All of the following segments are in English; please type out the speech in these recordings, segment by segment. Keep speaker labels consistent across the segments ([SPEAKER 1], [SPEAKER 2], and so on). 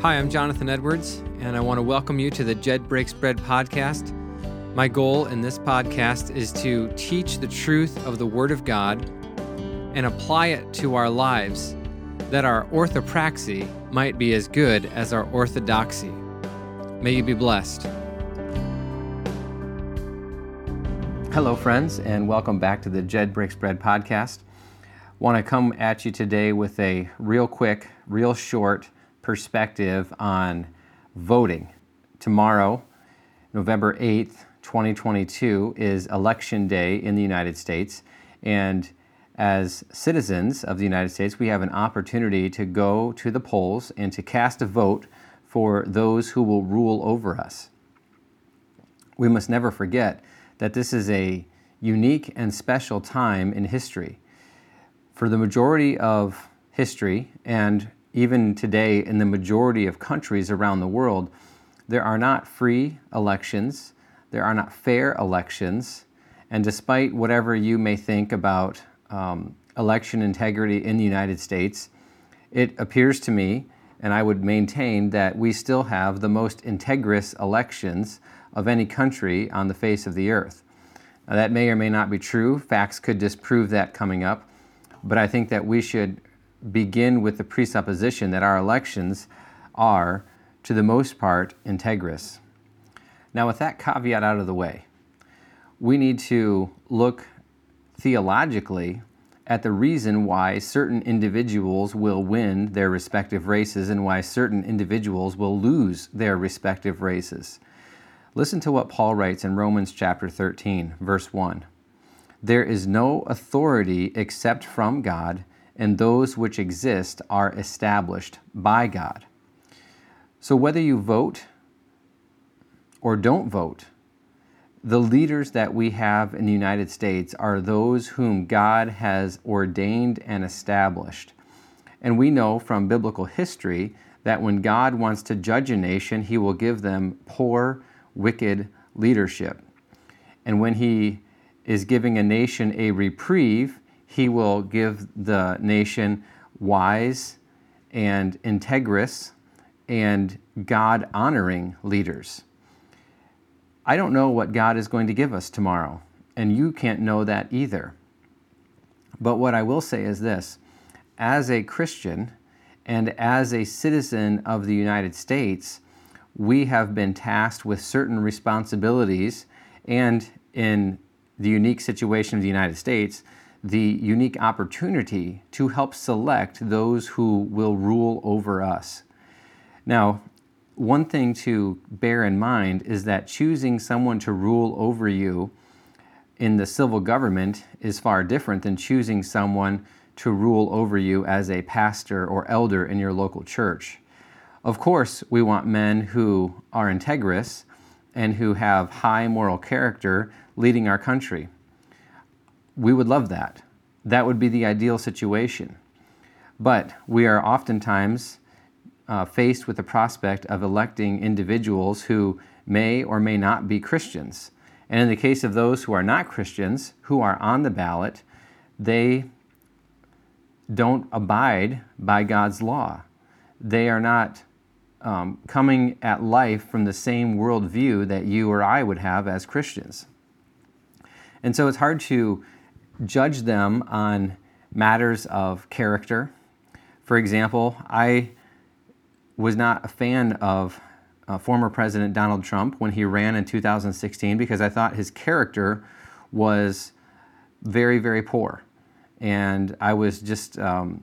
[SPEAKER 1] Hi, I'm Jonathan Edwards, and I want to welcome you to the Jed Breaks Bread podcast. My goal in this podcast is to teach the truth of the Word of God and apply it to our lives that our orthopraxy might be as good as our orthodoxy. May you be blessed. Hello, friends, and welcome back to the Jed Breaks Bread podcast. I Want to come at you today with a real quick, real short perspective on voting. Tomorrow, November 8th, 2022, is Election Day in the United States. And as citizens of the United States, we have an opportunity to go to the polls and to cast a vote for those who will rule over us. We must never forget that this is a unique and special time in history. For the majority of history and even today in the majority of countries around the world, there are not free elections, there are not fair elections, and despite whatever you may think about um, election integrity in the United States, it appears to me, and I would maintain, that we still have the most integrous elections of any country on the face of the earth. Now, that may or may not be true. Facts could disprove that coming up. But I think that we should begin with the presupposition that our elections are, to the most part, integrous. Now, with that caveat out of the way, we need to look theologically at the reason why certain individuals will win their respective races and why certain individuals will lose their respective races. Listen to what Paul writes in Romans chapter 13, verse 1. There is no authority except from God and those which exist are established by God. So whether you vote or don't vote, the leaders that we have in the United States are those whom God has ordained and established. And we know from biblical history that when God wants to judge a nation, he will give them poor, wicked leadership. And when he is giving a nation a reprieve, he will give the nation wise and integrous and God honoring leaders. I don't know what God is going to give us tomorrow, and you can't know that either. But what I will say is this as a Christian and as a citizen of the United States, we have been tasked with certain responsibilities, and in the unique situation of the United States, the unique opportunity to help select those who will rule over us. Now, one thing to bear in mind is that choosing someone to rule over you in the civil government is far different than choosing someone to rule over you as a pastor or elder in your local church. Of course, we want men who are integrous and who have high moral character leading our country we would love that. That would be the ideal situation. But we are oftentimes uh, faced with the prospect of electing individuals who may or may not be Christians. And in the case of those who are not Christians, who are on the ballot, they don't abide by God's law. They are not um, coming at life from the same worldview that you or I would have as Christians. And so it's hard to judge them on matters of character. For example, I was not a fan of uh, former President Donald Trump when he ran in 2016 because I thought his character was very, very poor. And I was just, um,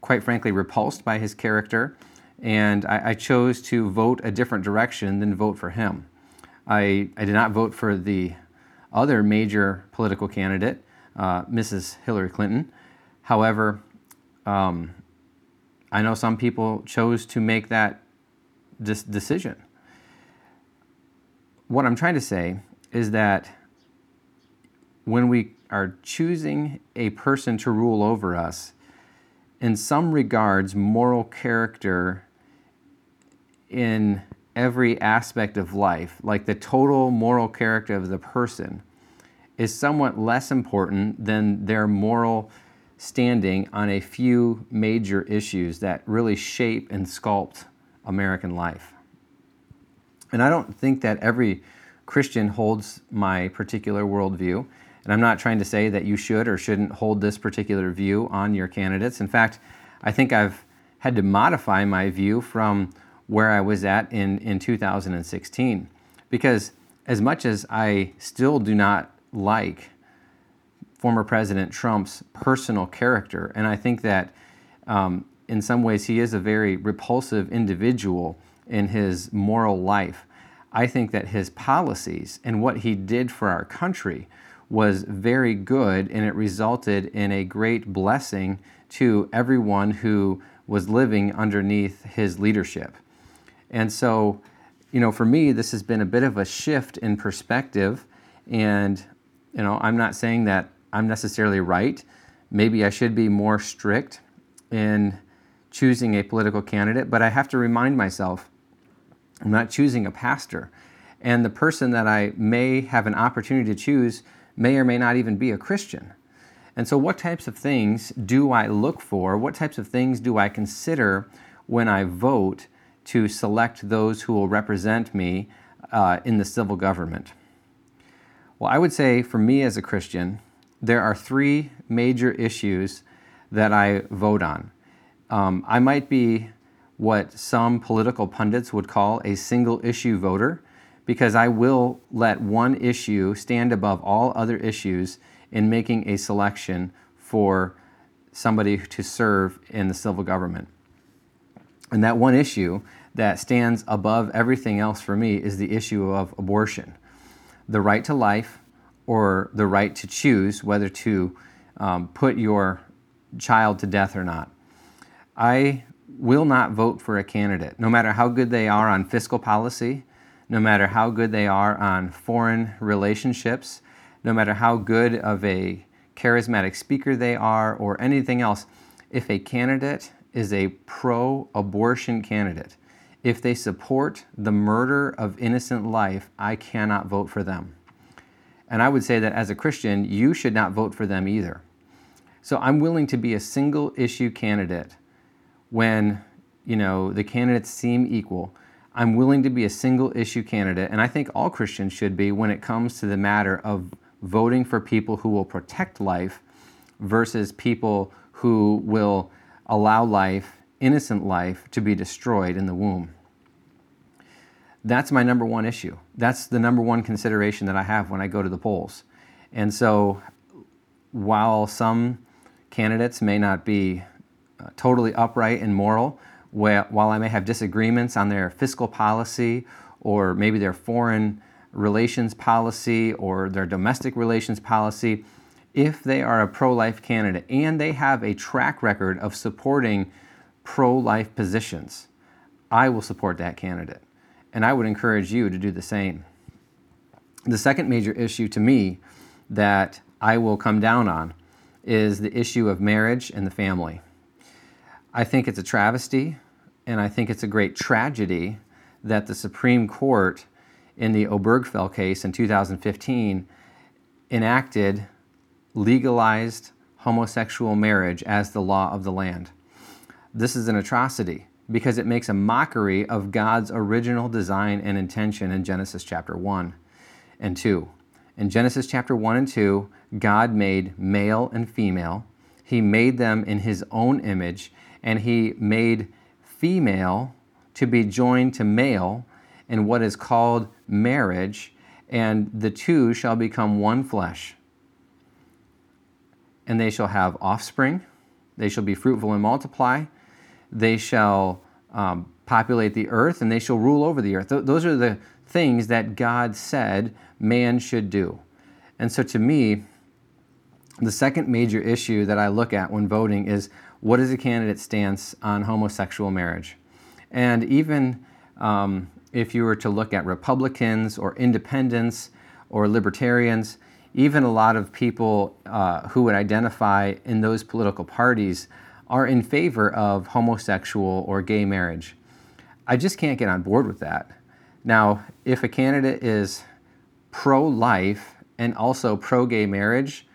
[SPEAKER 1] quite frankly, repulsed by his character. And I, I, chose to vote a different direction than vote for him. I, I did not vote for the other major political candidate uh, Mrs. Hillary Clinton. However, um, I know some people chose to make that dis- decision. What I'm trying to say is that when we are choosing a person to rule over us, in some regards, moral character in every aspect of life, like the total moral character of the person, is somewhat less important than their moral standing on a few major issues that really shape and sculpt American life. And I don't think that every Christian holds my particular worldview. And I'm not trying to say that you should or shouldn't hold this particular view on your candidates. In fact, I think I've had to modify my view from where I was at in, in 2016. Because as much as I still do not like former President Trump's personal character, and I think that um, in some ways he is a very repulsive individual in his moral life. I think that his policies and what he did for our country was very good and it resulted in a great blessing to everyone who was living underneath his leadership. And so, you know, for me, this has been a bit of a shift in perspective. And, you know, I'm not saying that I'm necessarily right. Maybe I should be more strict in choosing a political candidate, but I have to remind myself I'm not choosing a pastor. And the person that I may have an opportunity to choose may or may not even be a Christian. And so, what types of things do I look for? What types of things do I consider when I vote to select those who will represent me uh, in the civil government? Well, I would say for me as a Christian, there are three major issues that I vote on. Um, I might be what some political pundits would call a single issue voter because I will let one issue stand above all other issues in making a selection for somebody to serve in the civil government. And that one issue that stands above everything else for me is the issue of abortion the right to life or the right to choose whether to um, put your child to death or not. I will not vote for a candidate, no matter how good they are on fiscal policy, no matter how good they are on foreign relationships, no matter how good of a charismatic speaker they are, or anything else. If a candidate is a pro abortion candidate, if they support the murder of innocent life, I cannot vote for them. And I would say that as a Christian, you should not vote for them either. So I'm willing to be a single issue candidate when you know the candidates seem equal. I'm willing to be a single issue candidate, and I think all Christians should be when it comes to the matter of voting for people who will protect life versus people who will allow life, innocent life, to be destroyed in the womb. That's my number one issue. That's the number one consideration that I have when I go to the polls. And so, while some candidates may not be uh, totally upright and moral, while I may have disagreements on their fiscal policy or maybe their foreign relations policy or their domestic relations policy, if they are a pro life candidate and they have a track record of supporting pro life positions, I will support that candidate. And I would encourage you to do the same. The second major issue to me that I will come down on is the issue of marriage and the family. I think it's a travesty and I think it's a great tragedy that the Supreme Court in the Obergefell case in 2015 enacted legalized homosexual marriage as the law of the land. This is an atrocity because it makes a mockery of God's original design and intention in Genesis chapter 1 and 2. In Genesis chapter 1 and 2, God made male and female. He made them in His own image, and He made female to be joined to male in what is called marriage, and the two shall become one flesh. And they shall have offspring, they shall be fruitful and multiply, they shall um, populate the earth, and they shall rule over the earth. Th- those are the things that God said man should do. And so to me, the second major issue that I look at when voting is what is a candidate's stance on homosexual marriage? And even um, if you were to look at Republicans or independents or libertarians, even a lot of people uh, who would identify in those political parties are in favor of homosexual or gay marriage. I just can't get on board with that. Now, if a candidate is pro life and also pro gay marriage,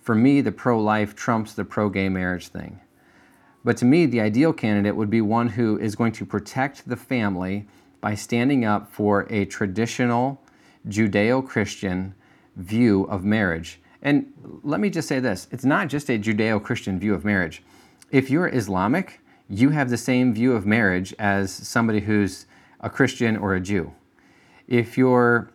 [SPEAKER 1] for me, the pro life trumps the pro gay marriage thing. But to me, the ideal candidate would be one who is going to protect the family by standing up for a traditional Judeo Christian view of marriage. And let me just say this it's not just a Judeo Christian view of marriage. If you're Islamic, you have the same view of marriage as somebody who's a Christian or a Jew. If you're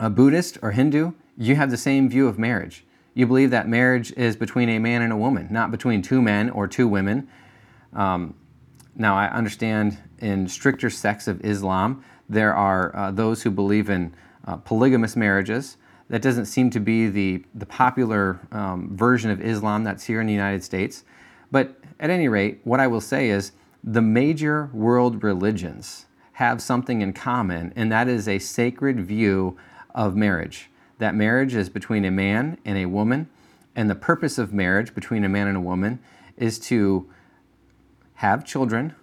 [SPEAKER 1] a Buddhist or Hindu, you have the same view of marriage. You believe that marriage is between a man and a woman, not between two men or two women. Um, now, I understand in stricter sects of Islam, there are uh, those who believe in uh, polygamous marriages. That doesn't seem to be the, the popular um, version of Islam that's here in the United States. But at any rate, what I will say is the major world religions have something in common, and that is a sacred view of marriage. That marriage is between a man and a woman, and the purpose of marriage between a man and a woman is to have children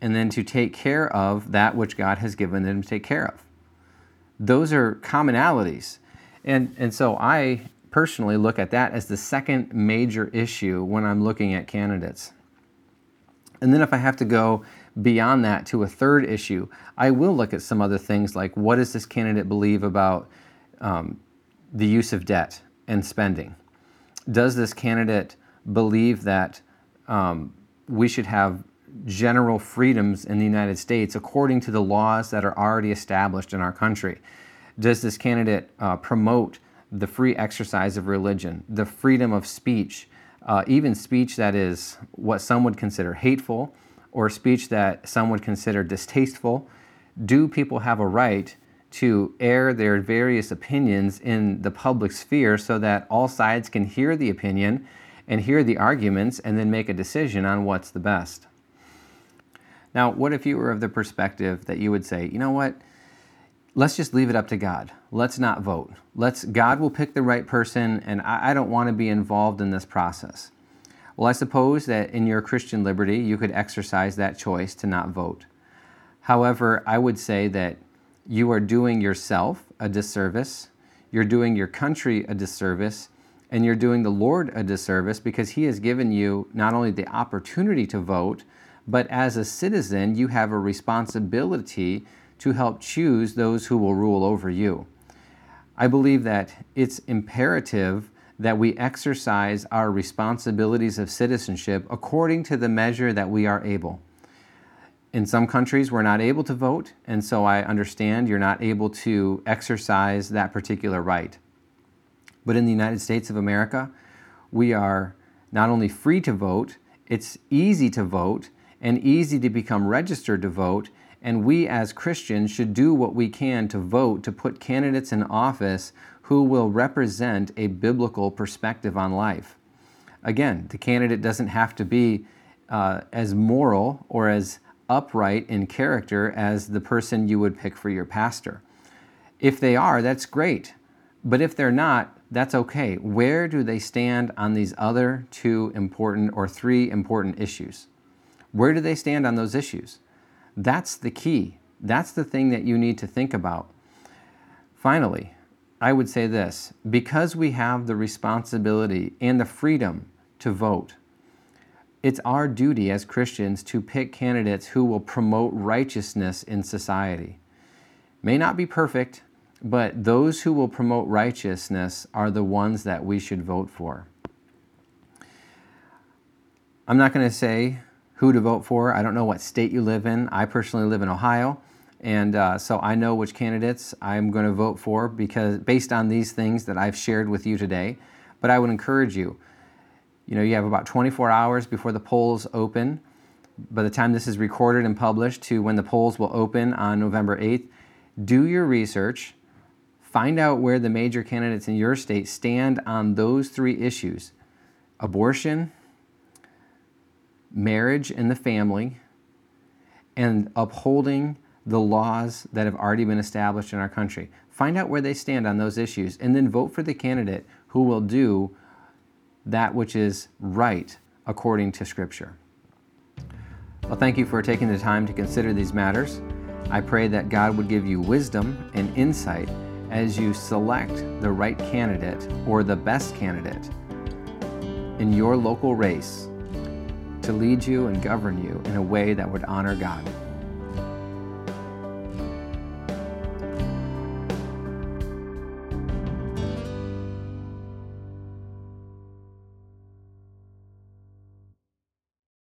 [SPEAKER 1] and then to take care of that which God has given them to take care of. Those are commonalities. And, and so I personally look at that as the second major issue when I'm looking at candidates. And then if I have to go beyond that to a third issue, I will look at some other things like what does this candidate believe about um, the use of debt and spending? Does this candidate believe that um, we should have general freedoms in the United States according to the laws that are already established in our country? Does this candidate uh, promote the free exercise of religion, the freedom of speech, uh, even speech that is what some would consider hateful or speech that some would consider distasteful? Do people have a right to air their various opinions in the public sphere so that all sides can hear the opinion and hear the arguments and then make a decision on what's the best? Now, what if you were of the perspective that you would say, you know what? Let's just leave it up to God. Let's not vote. Let's God will pick the right person, and I, I don't want to be involved in this process. Well, I suppose that in your Christian liberty, you could exercise that choice to not vote. However, I would say that you are doing yourself a disservice, you're doing your country a disservice, and you're doing the Lord a disservice because He has given you not only the opportunity to vote, but as a citizen, you have a responsibility to help choose those who will rule over you. I believe that it's imperative that we exercise our responsibilities of citizenship according to the measure that we are able. In some countries, we're not able to vote, and so I understand you're not able to exercise that particular right. But in the United States of America, we are not only free to vote, it's easy to vote, and easy to become registered to vote. And we as Christians should do what we can to vote to put candidates in office who will represent a biblical perspective on life. Again, the candidate doesn't have to be uh, as moral or as upright in character as the person you would pick for your pastor. If they are, that's great. But if they're not, that's okay. Where do they stand on these other two important or three important issues? Where do they stand on those issues? That's the key. That's the thing that you need to think about. Finally, I would say this because we have the responsibility and the freedom to vote, it's our duty as Christians to pick candidates who will promote righteousness in society. May not be perfect, but those who will promote righteousness are the ones that we should vote for. I'm not going to say who to vote for. I don't know what state you live in. I personally live in Ohio, and uh, so I know which candidates I'm going to vote for because based on these things that I've shared with you today. But I would encourage you. You know, you have about 24 hours before the polls open. By the time this is recorded and published, to when the polls will open on November 8th, do your research. Find out where the major candidates in your state stand on those three issues abortion, marriage and the family and upholding the laws that have already been established in our country. Find out where they stand on those issues and then vote for the candidate who will do that which is right according to Scripture. Well, thank you for taking the time to consider these matters. I pray that God would give you wisdom and insight as you select the right candidate or the best candidate in your local race to lead you and govern you in a way that would honor God.